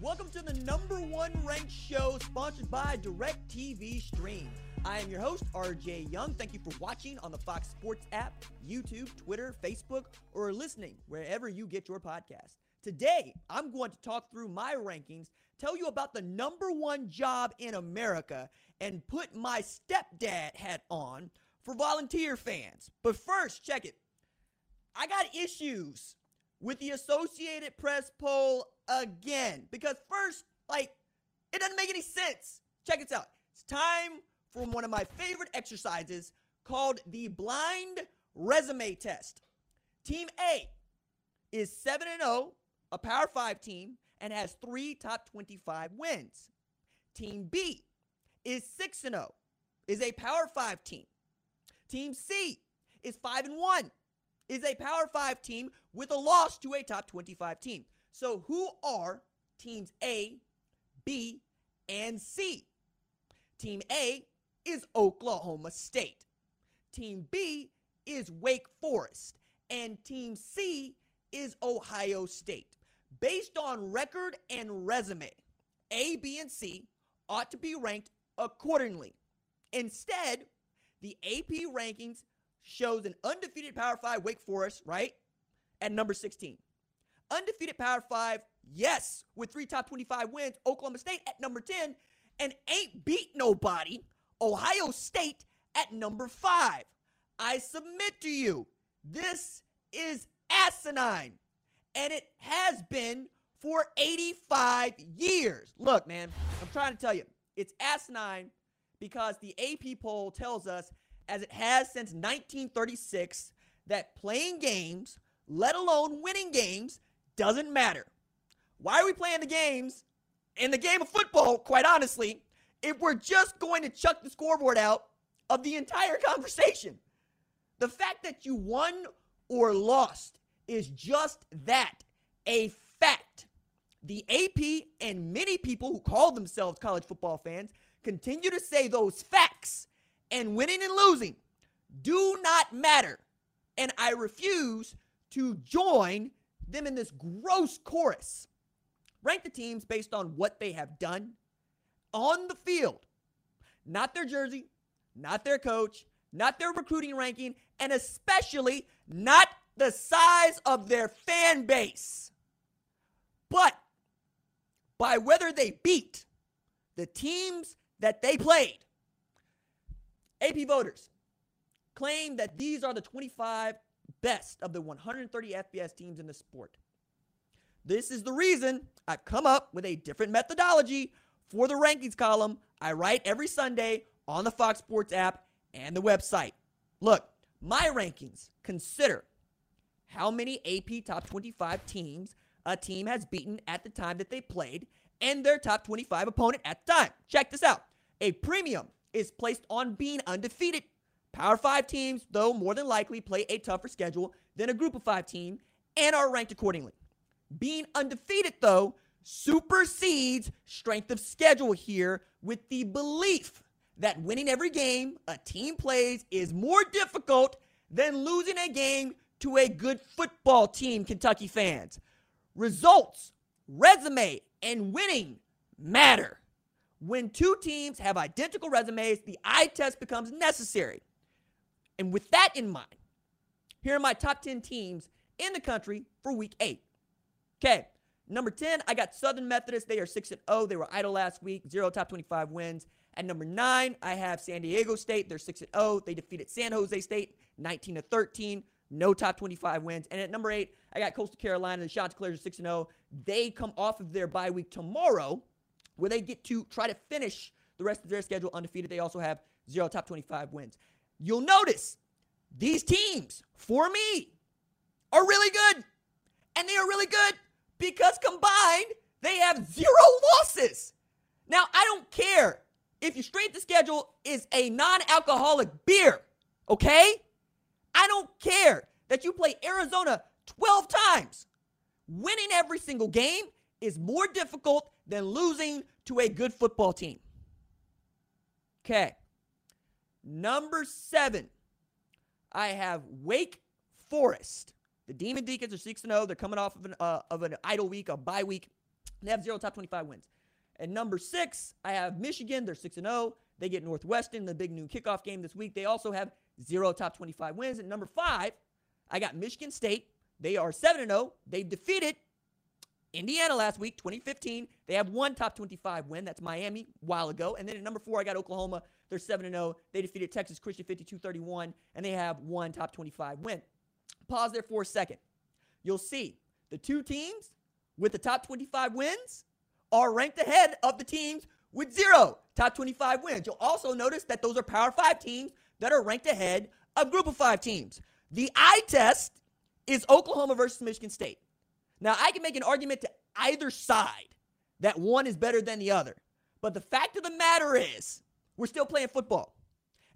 Welcome to the number one ranked show sponsored by DirecTV Stream. I am your host, RJ Young. Thank you for watching on the Fox Sports app, YouTube, Twitter, Facebook, or listening wherever you get your podcast. Today, I'm going to talk through my rankings, tell you about the number one job in America, and put my stepdad hat on for volunteer fans. But first, check it. I got issues with the Associated Press poll again. Because first, like, it doesn't make any sense. Check this out. It's time for one of my favorite exercises called the blind resume test. Team A is 7 and 0, a Power 5 team, and has 3 top 25 wins. Team B is 6 and 0, is a Power 5 team. Team C is 5 and 1, is a Power 5 team with a loss to a top 25 team. So, who are teams A, B, and C? Team A is Oklahoma State. Team B is Wake Forest. And Team C is Ohio State. Based on record and resume, A, B, and C ought to be ranked accordingly. Instead, the AP rankings shows an undefeated Power 5 Wake Forest, right? At number 16. Undefeated Power 5, yes, with three top 25 wins, Oklahoma State at number 10, and ain't beat nobody, Ohio State at number 5. I submit to you, this is asinine, and it has been for 85 years. Look, man, I'm trying to tell you, it's asinine because the AP poll tells us, as it has since 1936, that playing games, let alone winning games, doesn't matter. Why are we playing the games in the game of football, quite honestly, if we're just going to chuck the scoreboard out of the entire conversation? The fact that you won or lost is just that a fact. The AP and many people who call themselves college football fans continue to say those facts and winning and losing do not matter. And I refuse to join them in this gross chorus. Rank the teams based on what they have done on the field, not their jersey, not their coach, not their recruiting ranking, and especially not the size of their fan base, but by whether they beat the teams that they played. AP voters claim that these are the 25 best of the 130 FBS teams in the sport. This is the reason I've come up with a different methodology for the rankings column I write every Sunday on the Fox Sports app and the website. Look, my rankings consider how many AP top 25 teams a team has beaten at the time that they played and their top 25 opponent at the time. Check this out. A premium is placed on being undefeated Power five teams, though, more than likely play a tougher schedule than a group of five team and are ranked accordingly. Being undefeated, though, supersedes strength of schedule here with the belief that winning every game a team plays is more difficult than losing a game to a good football team, Kentucky fans. Results, resume, and winning matter. When two teams have identical resumes, the eye test becomes necessary. And with that in mind, here are my top 10 teams in the country for week eight. Okay, number 10, I got Southern Methodist. They are 6 0. They were idle last week, zero top 25 wins. At number nine, I have San Diego State. They're 6 0. They defeated San Jose State 19 13. No top 25 wins. And at number eight, I got Coastal Carolina. The Chanticleers are 6 0. They come off of their bye week tomorrow, where they get to try to finish the rest of their schedule undefeated. They also have zero top 25 wins. You'll notice these teams, for me, are really good. And they are really good because combined, they have zero losses. Now, I don't care if your strength of schedule is a non alcoholic beer, okay? I don't care that you play Arizona 12 times. Winning every single game is more difficult than losing to a good football team. Okay. Number seven, I have Wake Forest. The Demon Deacons are 6 0. They're coming off of an, uh, of an idle week, a bye week. They have zero top 25 wins. And number six, I have Michigan. They're 6 0. They get Northwestern, the big noon kickoff game this week. They also have zero top 25 wins. And number five, I got Michigan State. They are 7 0. They've defeated Indiana last week, 2015. They have one top 25 win. That's Miami a while ago. And then at number four, I got Oklahoma. They're 7 0. They defeated Texas Christian 52 31, and they have one top 25 win. Pause there for a second. You'll see the two teams with the top 25 wins are ranked ahead of the teams with zero top 25 wins. You'll also notice that those are Power 5 teams that are ranked ahead of Group of 5 teams. The eye test is Oklahoma versus Michigan State. Now, I can make an argument to either side that one is better than the other. But the fact of the matter is, we're still playing football.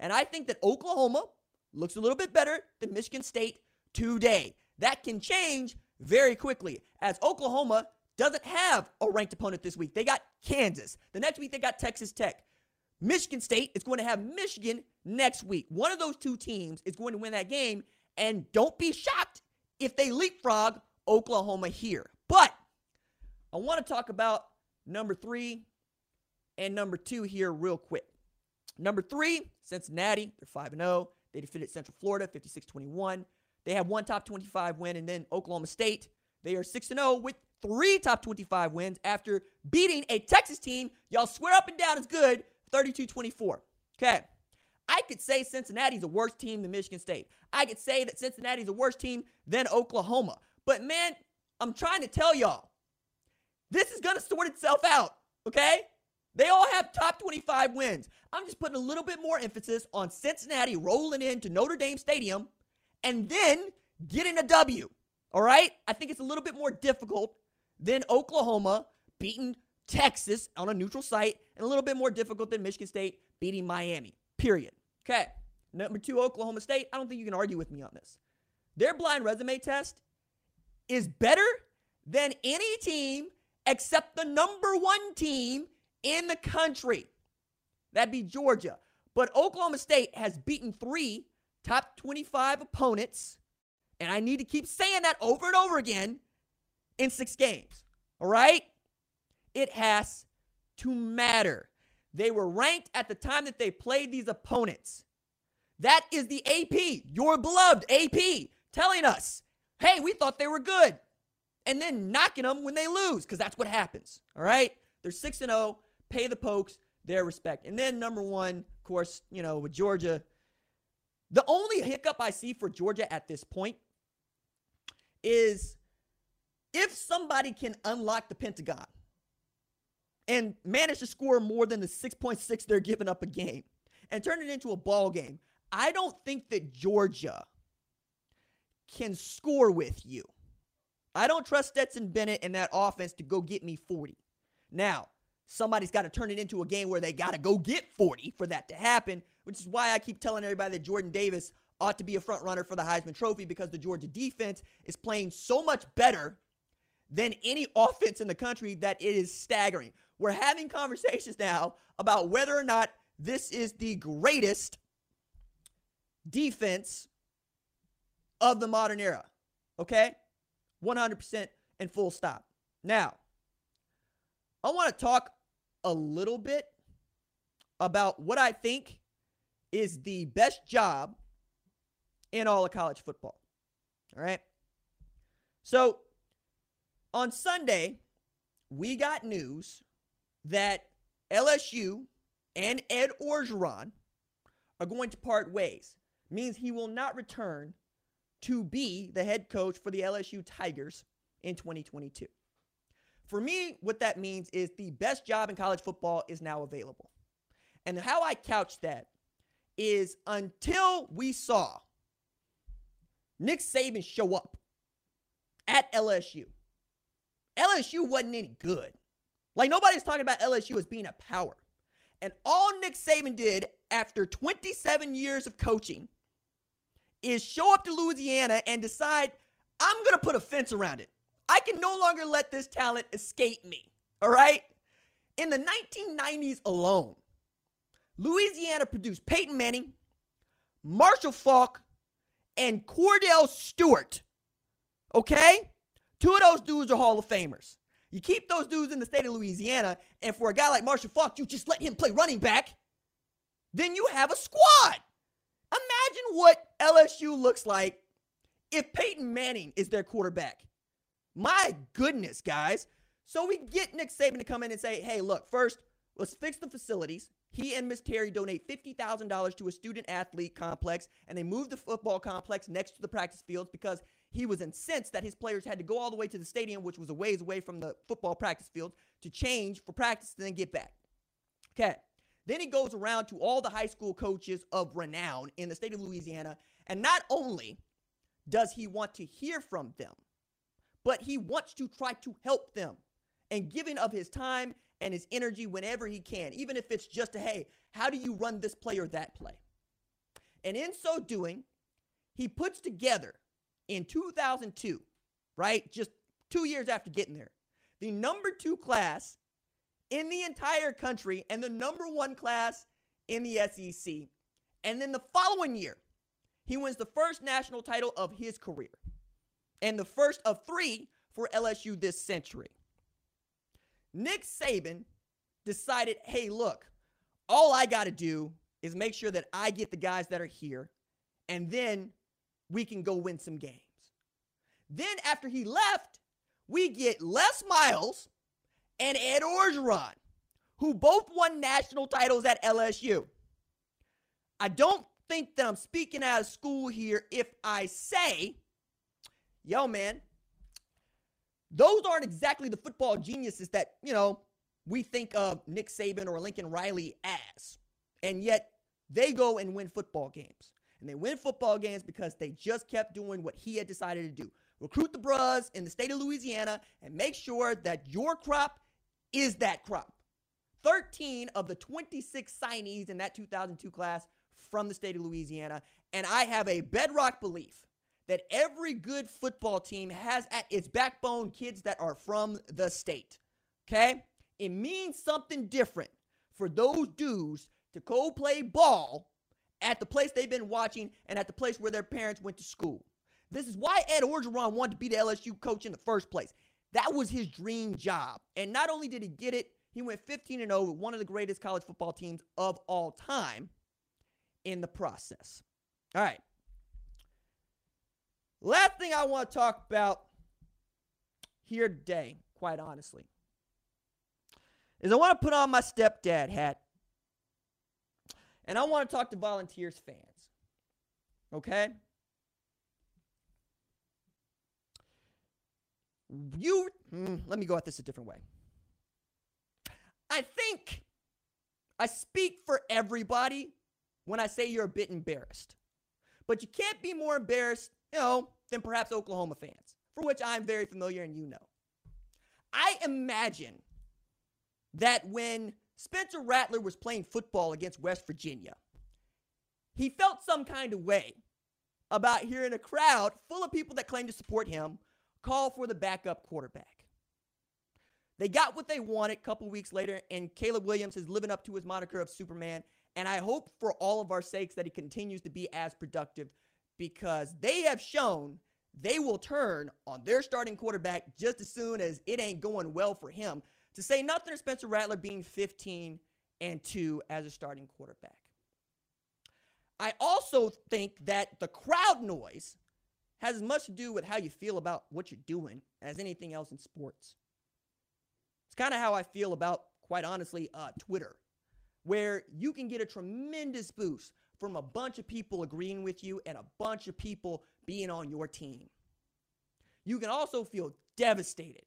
And I think that Oklahoma looks a little bit better than Michigan State today. That can change very quickly as Oklahoma doesn't have a ranked opponent this week. They got Kansas. The next week, they got Texas Tech. Michigan State is going to have Michigan next week. One of those two teams is going to win that game. And don't be shocked if they leapfrog Oklahoma here. But I want to talk about number three and number two here real quick. Number three, Cincinnati. They're 5 0. They defeated Central Florida 56 21. They have one top 25 win. And then Oklahoma State, they are 6 0 with three top 25 wins after beating a Texas team y'all swear up and down is good 32 24. Okay. I could say Cincinnati's a worse team than Michigan State. I could say that Cincinnati's a worse team than Oklahoma. But man, I'm trying to tell y'all, this is going to sort itself out. Okay. They all have top 25 wins. I'm just putting a little bit more emphasis on Cincinnati rolling into Notre Dame Stadium and then getting a W. All right? I think it's a little bit more difficult than Oklahoma beating Texas on a neutral site and a little bit more difficult than Michigan State beating Miami. Period. Okay. Number two, Oklahoma State. I don't think you can argue with me on this. Their blind resume test is better than any team except the number one team in the country. That'd be Georgia. But Oklahoma State has beaten three top 25 opponents. And I need to keep saying that over and over again in six games. All right? It has to matter. They were ranked at the time that they played these opponents. That is the AP, your beloved AP, telling us, hey, we thought they were good. And then knocking them when they lose, because that's what happens. All right? They're 6 and 0 pay the Pokes their respect. And then number one, of course, you know, with Georgia, the only hiccup I see for Georgia at this point is if somebody can unlock the Pentagon and manage to score more than the 6.6 they're giving up a game and turn it into a ball game, I don't think that Georgia can score with you. I don't trust Stetson Bennett and that offense to go get me 40. Now, somebody's got to turn it into a game where they got to go get 40 for that to happen, which is why I keep telling everybody that Jordan Davis ought to be a front runner for the Heisman Trophy because the Georgia defense is playing so much better than any offense in the country that it is staggering. We're having conversations now about whether or not this is the greatest defense of the modern era. Okay? 100% and full stop. Now, I want to talk a little bit about what I think is the best job in all of college football. All right. So on Sunday, we got news that LSU and Ed Orgeron are going to part ways. Means he will not return to be the head coach for the LSU Tigers in 2022. For me, what that means is the best job in college football is now available. And how I couch that is until we saw Nick Saban show up at LSU, LSU wasn't any good. Like nobody's talking about LSU as being a power. And all Nick Saban did after 27 years of coaching is show up to Louisiana and decide, I'm going to put a fence around it. I can no longer let this talent escape me. All right? In the 1990s alone, Louisiana produced Peyton Manning, Marshall Faulk, and Kordell Stewart. Okay? Two of those dudes are Hall of Famers. You keep those dudes in the state of Louisiana, and for a guy like Marshall Faulk, you just let him play running back, then you have a squad. Imagine what LSU looks like if Peyton Manning is their quarterback. My goodness, guys. So we get Nick Saban to come in and say, hey, look, first, let's fix the facilities. He and Miss Terry donate $50,000 to a student athlete complex, and they move the football complex next to the practice fields because he was incensed that his players had to go all the way to the stadium, which was a ways away from the football practice field, to change for practice and then get back. Okay. Then he goes around to all the high school coaches of renown in the state of Louisiana. And not only does he want to hear from them, but he wants to try to help them and giving of his time and his energy whenever he can, even if it's just a hey, how do you run this play or that play? And in so doing, he puts together in 2002, right? Just two years after getting there, the number two class in the entire country and the number one class in the SEC. And then the following year, he wins the first national title of his career and the first of three for LSU this century. Nick Saban decided hey, look, all I got to do is make sure that I get the guys that are here, and then we can go win some games. Then after he left, we get Les Miles and Ed Orgeron, who both won national titles at LSU. I don't think that I'm speaking out of school here if I say, yo, man, those aren't exactly the football geniuses that, you know, we think of Nick Saban or Lincoln Riley as. And yet they go and win football games. And they win football games because they just kept doing what he had decided to do recruit the bros in the state of Louisiana and make sure that your crop is that crop. 13 of the 26 signees in that 2002 class from the state of Louisiana. And I have a bedrock belief that every good football team has at its backbone kids that are from the state. Okay? It means something different for those dudes to go play ball at the place they've been watching and at the place where their parents went to school. This is why Ed Orgeron wanted to be the LSU coach in the first place. That was his dream job. And not only did he get it, he went 15 and 0 with one of the greatest college football teams of all time in the process. All right. Last thing I want to talk about here today, quite honestly, is I want to put on my stepdad hat and I want to talk to volunteers fans. Okay? You, mm, let me go at this a different way. I think I speak for everybody when I say you're a bit embarrassed. But you can't be more embarrassed, you know, than perhaps Oklahoma fans, for which I'm very familiar and you know. I imagine that when Spencer Rattler was playing football against West Virginia, he felt some kind of way about hearing a crowd full of people that claim to support him call for the backup quarterback. They got what they wanted a couple weeks later, and Caleb Williams is living up to his moniker of Superman. And I hope for all of our sakes that he continues to be as productive because they have shown they will turn on their starting quarterback just as soon as it ain't going well for him. To say nothing of Spencer Rattler being 15 and two as a starting quarterback. I also think that the crowd noise has as much to do with how you feel about what you're doing as anything else in sports. It's kind of how I feel about, quite honestly, uh, Twitter, where you can get a tremendous boost from a bunch of people agreeing with you and a bunch of people being on your team. You can also feel devastated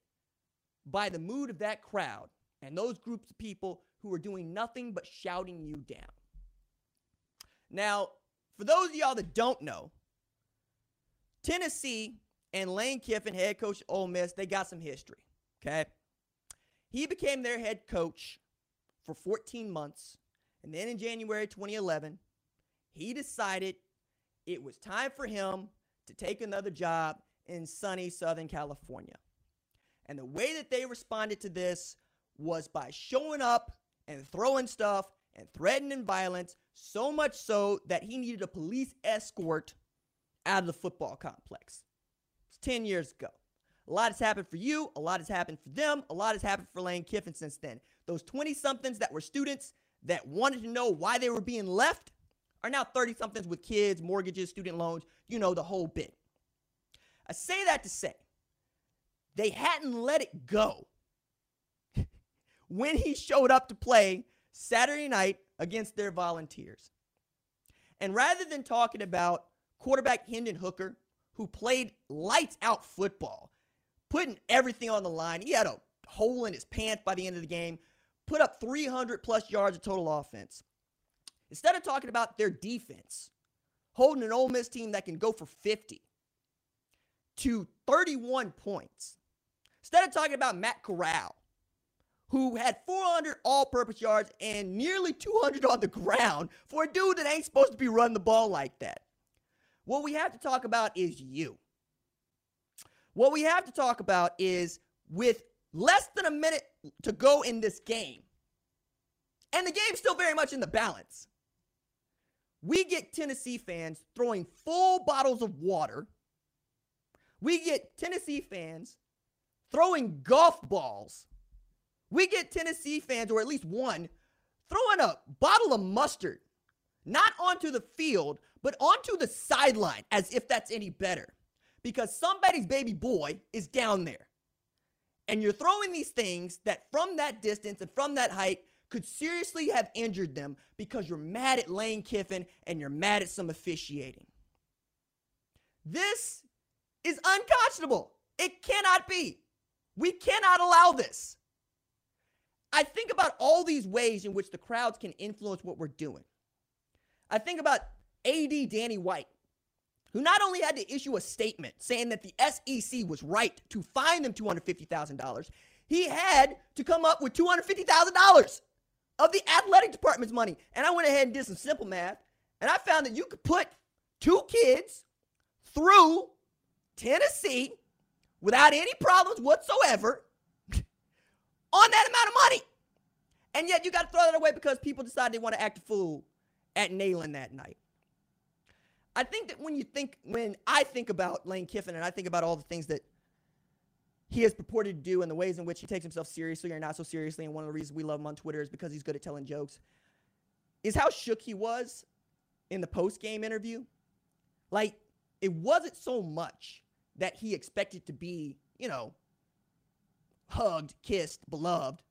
by the mood of that crowd and those groups of people who are doing nothing but shouting you down. Now, for those of y'all that don't know, Tennessee and Lane Kiffin, head coach Ole Miss, they got some history. Okay. He became their head coach for 14 months. And then in January 2011, he decided it was time for him to take another job in sunny Southern California. And the way that they responded to this was by showing up and throwing stuff and threatening violence, so much so that he needed a police escort out of the football complex. It's 10 years ago. A lot has happened for you, a lot has happened for them, a lot has happened for Lane Kiffin since then. Those 20 somethings that were students that wanted to know why they were being left are now 30 somethings with kids, mortgages, student loans, you know, the whole bit. I say that to say they hadn't let it go when he showed up to play Saturday night against their volunteers. And rather than talking about quarterback Hendon Hooker, who played lights out football, putting everything on the line, he had a hole in his pants by the end of the game, put up 300 plus yards of total offense. Instead of talking about their defense, holding an Ole Miss team that can go for 50 to 31 points, instead of talking about Matt Corral, who had 400 all purpose yards and nearly 200 on the ground for a dude that ain't supposed to be running the ball like that. What we have to talk about is you. What we have to talk about is with less than a minute to go in this game, and the game's still very much in the balance. We get Tennessee fans throwing full bottles of water. We get Tennessee fans throwing golf balls we get Tennessee fans, or at least one, throwing a bottle of mustard, not onto the field, but onto the sideline, as if that's any better. Because somebody's baby boy is down there. And you're throwing these things that from that distance and from that height could seriously have injured them because you're mad at Lane Kiffin and you're mad at some officiating. This is unconscionable. It cannot be. We cannot allow this. I think about all these ways in which the crowds can influence what we're doing. I think about AD Danny White, who not only had to issue a statement saying that the SEC was right to fine them $250,000, he had to come up with $250,000 of the athletic department's money. And I went ahead and did some simple math, and I found that you could put two kids through Tennessee without any problems whatsoever on that amount of money. And yet you got to throw that away because people decide they want to act a fool at Neyland that night. I think that when you think, when I think about Lane Kiffin and I think about all the things that he has purported to do and the ways in which he takes himself seriously or not so seriously, and one of the reasons we love him on Twitter is because he's good at telling jokes, is how shook he was in the post game interview. Like, it wasn't so much that he expected to be, you know, hugged, kissed, beloved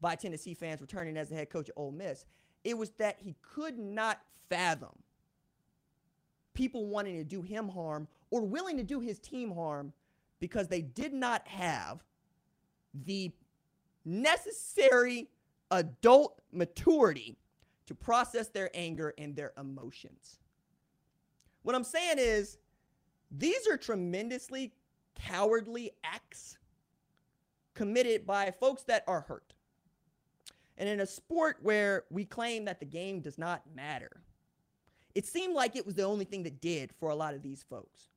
by Tennessee fans returning as the head coach of Ole Miss. It was that he could not fathom people wanting to do him harm or willing to do his team harm because they did not have the necessary adult maturity to process their anger and their emotions. What I'm saying is, these are tremendously cowardly acts committed by folks that are hurt. And in a sport where we claim that the game does not matter, it seemed like it was the only thing that did for a lot of these folks.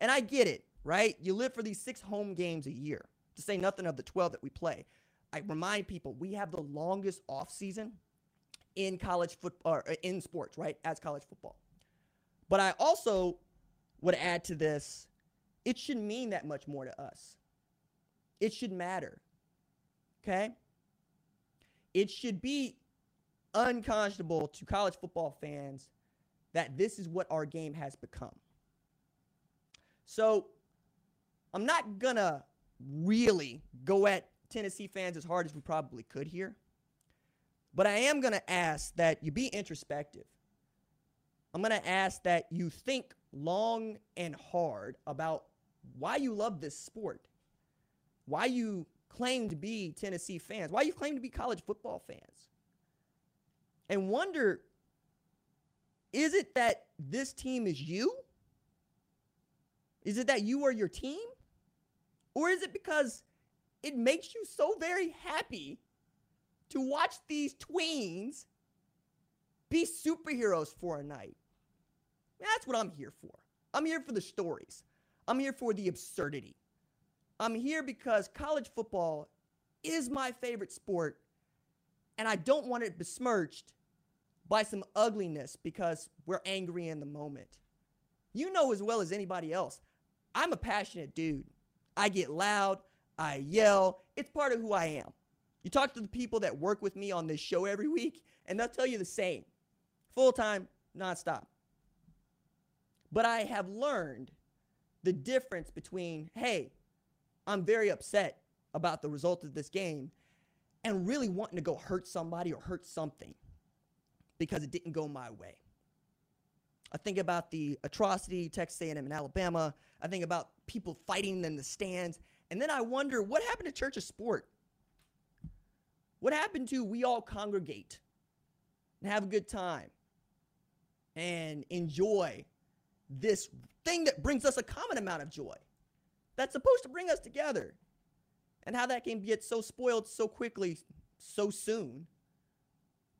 And I get it, right? You live for these six home games a year, to say nothing of the 12 that we play. I remind people we have the longest off season in college football, uh, in sports, right? As college football. But I also would add to this, it should mean that much more to us. It should matter. Okay? it should be unconscionable to college football fans that this is what our game has become. So I'm not going to really go at Tennessee fans as hard as we probably could here. But I am going to ask that you be introspective. I'm going to ask that you think long and hard about why you love this sport, why you claim to be Tennessee fans, why you claim to be college football fans, and wonder is it that this team is you? Is it that you are your team? Or is it because it makes you so very happy to watch these tweens be superheroes for a night? That's what I'm here for. I'm here for the stories. I'm here for the absurdity. I'm here because college football is my favorite sport, and I don't want it besmirched by some ugliness because we're angry in the moment. You know as well as anybody else, I'm a passionate dude. I get loud, I yell. It's part of who I am. You talk to the people that work with me on this show every week, and they'll tell you the same full time, nonstop. But I have learned the difference between, hey, I'm very upset about the result of this game, and really wanting to go hurt somebody or hurt something because it didn't go my way. I think about the atrocity Texas A&M in Alabama. I think about people fighting in the stands, and then I wonder what happened to Church of Sport. What happened to we all congregate and have a good time and enjoy this thing that brings us a common amount of joy that's supposed to bring us together and how that can get so spoiled so quickly so soon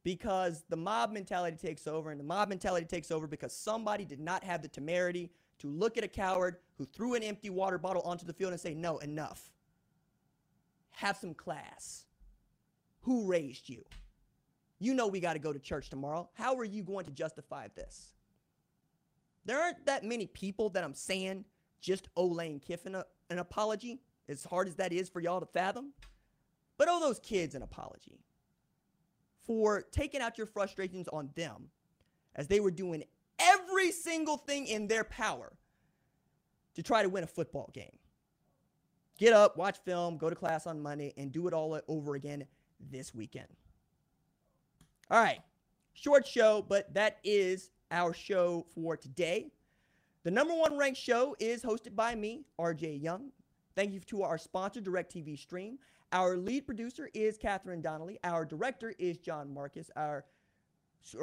because the mob mentality takes over and the mob mentality takes over because somebody did not have the temerity to look at a coward who threw an empty water bottle onto the field and say no enough. Have some class. Who raised you? You know we got to go to church tomorrow. How are you going to justify this? There aren't that many people that I'm saying just owe Lane Kiffin a, an apology, as hard as that is for y'all to fathom. But owe those kids an apology for taking out your frustrations on them as they were doing every single thing in their power to try to win a football game. Get up, watch film, go to class on Monday, and do it all over again this weekend. All right, short show, but that is our show for today. The number one ranked show is hosted by me, RJ Young. Thank you to our sponsor, DirecTV Stream. Our lead producer is Catherine Donnelly. Our director is John Marcus. Our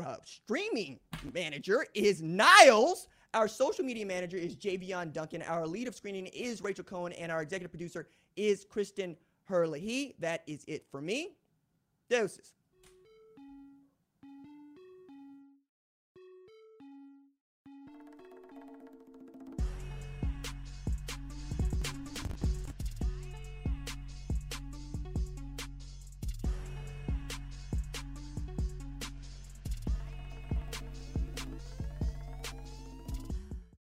uh, streaming manager is Niles. Our social media manager is Javion Duncan. Our lead of screening is Rachel Cohen. And our executive producer is Kristen Hurley. That is it for me. Doses.